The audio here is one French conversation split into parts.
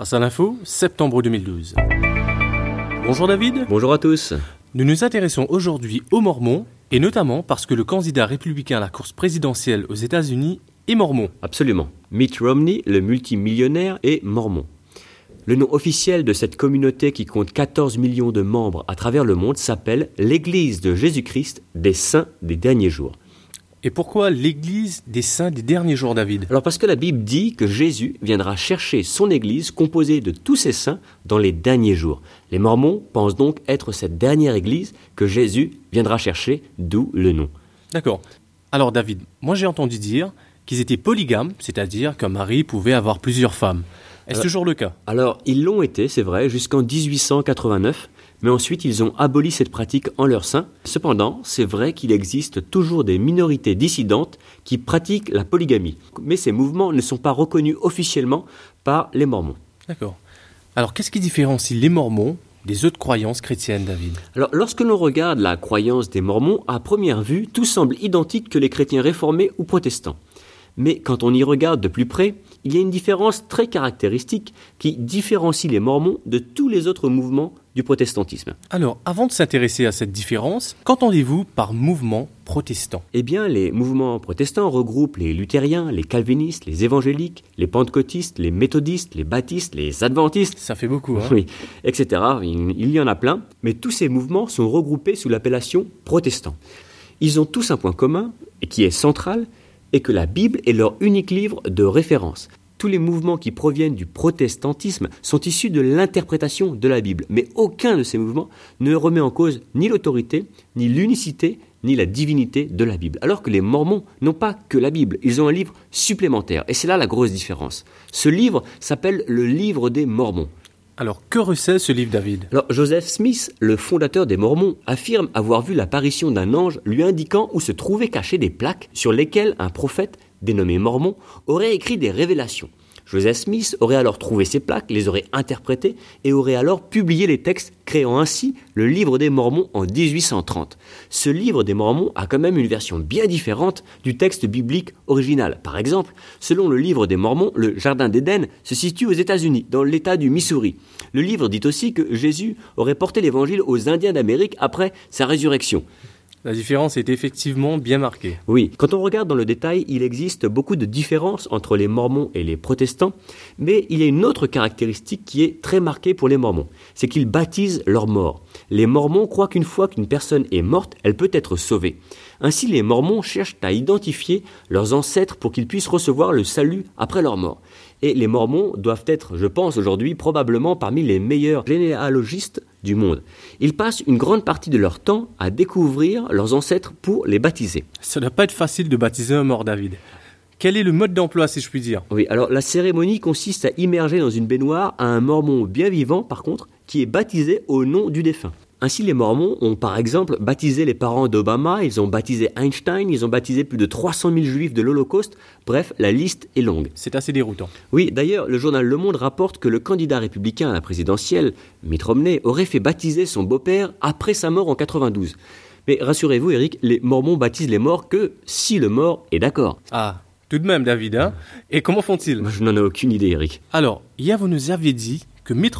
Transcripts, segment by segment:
Face à l'info, septembre 2012. Bonjour David. Bonjour à tous. Nous nous intéressons aujourd'hui aux Mormons, et notamment parce que le candidat républicain à la course présidentielle aux États-Unis est mormon. Absolument. Mitt Romney, le multimillionnaire, est mormon. Le nom officiel de cette communauté qui compte 14 millions de membres à travers le monde s'appelle l'Église de Jésus-Christ des Saints des derniers jours. Et pourquoi l'Église des saints des derniers jours, David? Alors parce que la Bible dit que Jésus viendra chercher son Église composée de tous ses saints dans les derniers jours. Les Mormons pensent donc être cette dernière Église que Jésus viendra chercher, d'où le nom. D'accord. Alors David, moi j'ai entendu dire qu'ils étaient polygames, c'est-à-dire qu'un mari pouvait avoir plusieurs femmes. Est-ce toujours le cas? Alors ils l'ont été, c'est vrai, jusqu'en 1889 mais ensuite ils ont aboli cette pratique en leur sein. Cependant, c'est vrai qu'il existe toujours des minorités dissidentes qui pratiquent la polygamie, mais ces mouvements ne sont pas reconnus officiellement par les Mormons. D'accord. Alors qu'est-ce qui différencie les Mormons des autres croyances chrétiennes, David? Alors, lorsque l'on regarde la croyance des Mormons, à première vue, tout semble identique que les chrétiens réformés ou protestants. Mais quand on y regarde de plus près, il y a une différence très caractéristique qui différencie les Mormons de tous les autres mouvements du protestantisme. Alors, avant de s'intéresser à cette différence, qu'entendez-vous par mouvement protestant? Eh bien, les mouvements protestants regroupent les luthériens, les calvinistes, les évangéliques, les pentecôtistes, les méthodistes, les baptistes, les adventistes. Ça fait beaucoup, hein Oui, etc. Il y en a plein, mais tous ces mouvements sont regroupés sous l'appellation protestant. Ils ont tous un point commun, et qui est central, et que la Bible est leur unique livre de référence. Tous les mouvements qui proviennent du protestantisme sont issus de l'interprétation de la Bible, mais aucun de ces mouvements ne remet en cause ni l'autorité, ni l'unicité, ni la divinité de la Bible. Alors que les Mormons n'ont pas que la Bible, ils ont un livre supplémentaire. Et c'est là la grosse différence. Ce livre s'appelle le livre des Mormons. Alors, que recèle ce livre, David? Alors, Joseph Smith, le fondateur des Mormons, affirme avoir vu l'apparition d'un ange lui indiquant où se trouvaient cachées des plaques sur lesquelles un prophète dénommé Mormon, aurait écrit des révélations. Joseph Smith aurait alors trouvé ces plaques, les aurait interprétées et aurait alors publié les textes, créant ainsi le livre des Mormons en 1830. Ce livre des Mormons a quand même une version bien différente du texte biblique original. Par exemple, selon le livre des Mormons, le Jardin d'Éden se situe aux États-Unis, dans l'État du Missouri. Le livre dit aussi que Jésus aurait porté l'évangile aux Indiens d'Amérique après sa résurrection. La différence est effectivement bien marquée. Oui, quand on regarde dans le détail, il existe beaucoup de différences entre les mormons et les protestants, mais il y a une autre caractéristique qui est très marquée pour les mormons, c'est qu'ils baptisent leurs morts. Les mormons croient qu'une fois qu'une personne est morte, elle peut être sauvée. Ainsi, les mormons cherchent à identifier leurs ancêtres pour qu'ils puissent recevoir le salut après leur mort. Et les mormons doivent être, je pense aujourd'hui, probablement parmi les meilleurs généalogistes du monde. Ils passent une grande partie de leur temps à découvrir leurs ancêtres pour les baptiser. Ça ne doit pas être facile de baptiser un mort, David. Quel est le mode d'emploi, si je puis dire? Oui, alors la cérémonie consiste à immerger dans une baignoire un mormon bien vivant, par contre, qui est baptisé au nom du défunt. Ainsi, les Mormons ont par exemple baptisé les parents d'Obama, ils ont baptisé Einstein, ils ont baptisé plus de 300 000 juifs de l'Holocauste. Bref, la liste est longue. C'est assez déroutant. Oui, d'ailleurs, le journal Le Monde rapporte que le candidat républicain à la présidentielle, Mitt Romney, aurait fait baptiser son beau-père après sa mort en 92. Mais rassurez-vous, Eric, les Mormons baptisent les morts que si le mort est d'accord. Ah, tout de même, David, hein? Et comment font-ils? Je n'en ai aucune idée, Eric. Alors, hier, vous nous aviez dit que Mitt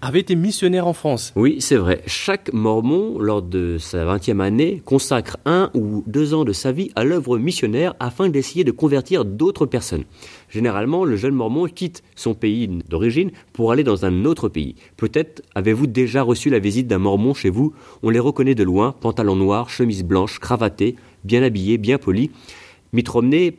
avait été missionnaire en France. Oui, c'est vrai. Chaque mormon, lors de sa 20e année, consacre un ou deux ans de sa vie à l'œuvre missionnaire afin d'essayer de convertir d'autres personnes. Généralement, le jeune mormon quitte son pays d'origine pour aller dans un autre pays. Peut-être avez-vous déjà reçu la visite d'un mormon chez vous. On les reconnaît de loin, pantalon noir, chemise blanche, cravaté, bien habillé, bien poli. Mitt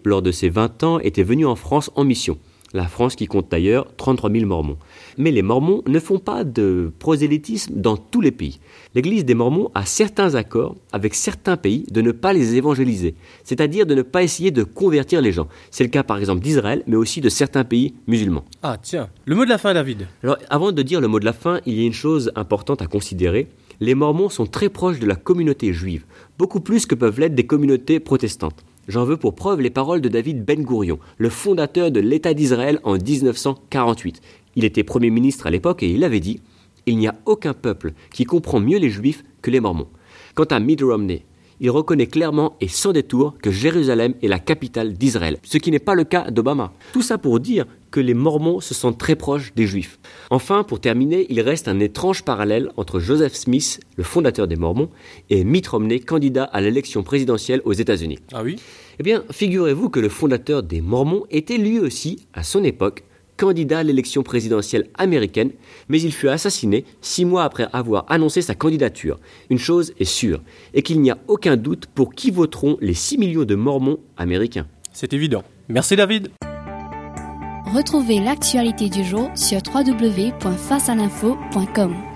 lors de ses 20 ans, était venu en France en mission. La France qui compte d'ailleurs 33 000 mormons. Mais les mormons ne font pas de prosélytisme dans tous les pays. L'Église des mormons a certains accords avec certains pays de ne pas les évangéliser, c'est-à-dire de ne pas essayer de convertir les gens. C'est le cas par exemple d'Israël, mais aussi de certains pays musulmans. Ah tiens, le mot de la fin David. Alors avant de dire le mot de la fin, il y a une chose importante à considérer. Les mormons sont très proches de la communauté juive, beaucoup plus que peuvent l'être des communautés protestantes. J'en veux pour preuve les paroles de David Ben Gourion, le fondateur de l'État d'Israël en 1948. Il était Premier ministre à l'époque et il avait dit Il n'y a aucun peuple qui comprend mieux les Juifs que les Mormons. Quant à Mitt Romney, il reconnaît clairement et sans détour que Jérusalem est la capitale d'Israël, ce qui n'est pas le cas d'Obama. Tout ça pour dire que les Mormons se sentent très proches des Juifs. Enfin, pour terminer, il reste un étrange parallèle entre Joseph Smith, le fondateur des Mormons, et Mitt Romney, candidat à l'élection présidentielle aux États-Unis. Ah oui? Eh bien, figurez-vous que le fondateur des Mormons était lui aussi, à son époque, candidat à l'élection présidentielle américaine, mais il fut assassiné six mois après avoir annoncé sa candidature. Une chose est sûre, et qu'il n'y a aucun doute pour qui voteront les 6 millions de Mormons américains. C'est évident. Merci David. Retrouvez l'actualité du jour sur www.facealinfo.com.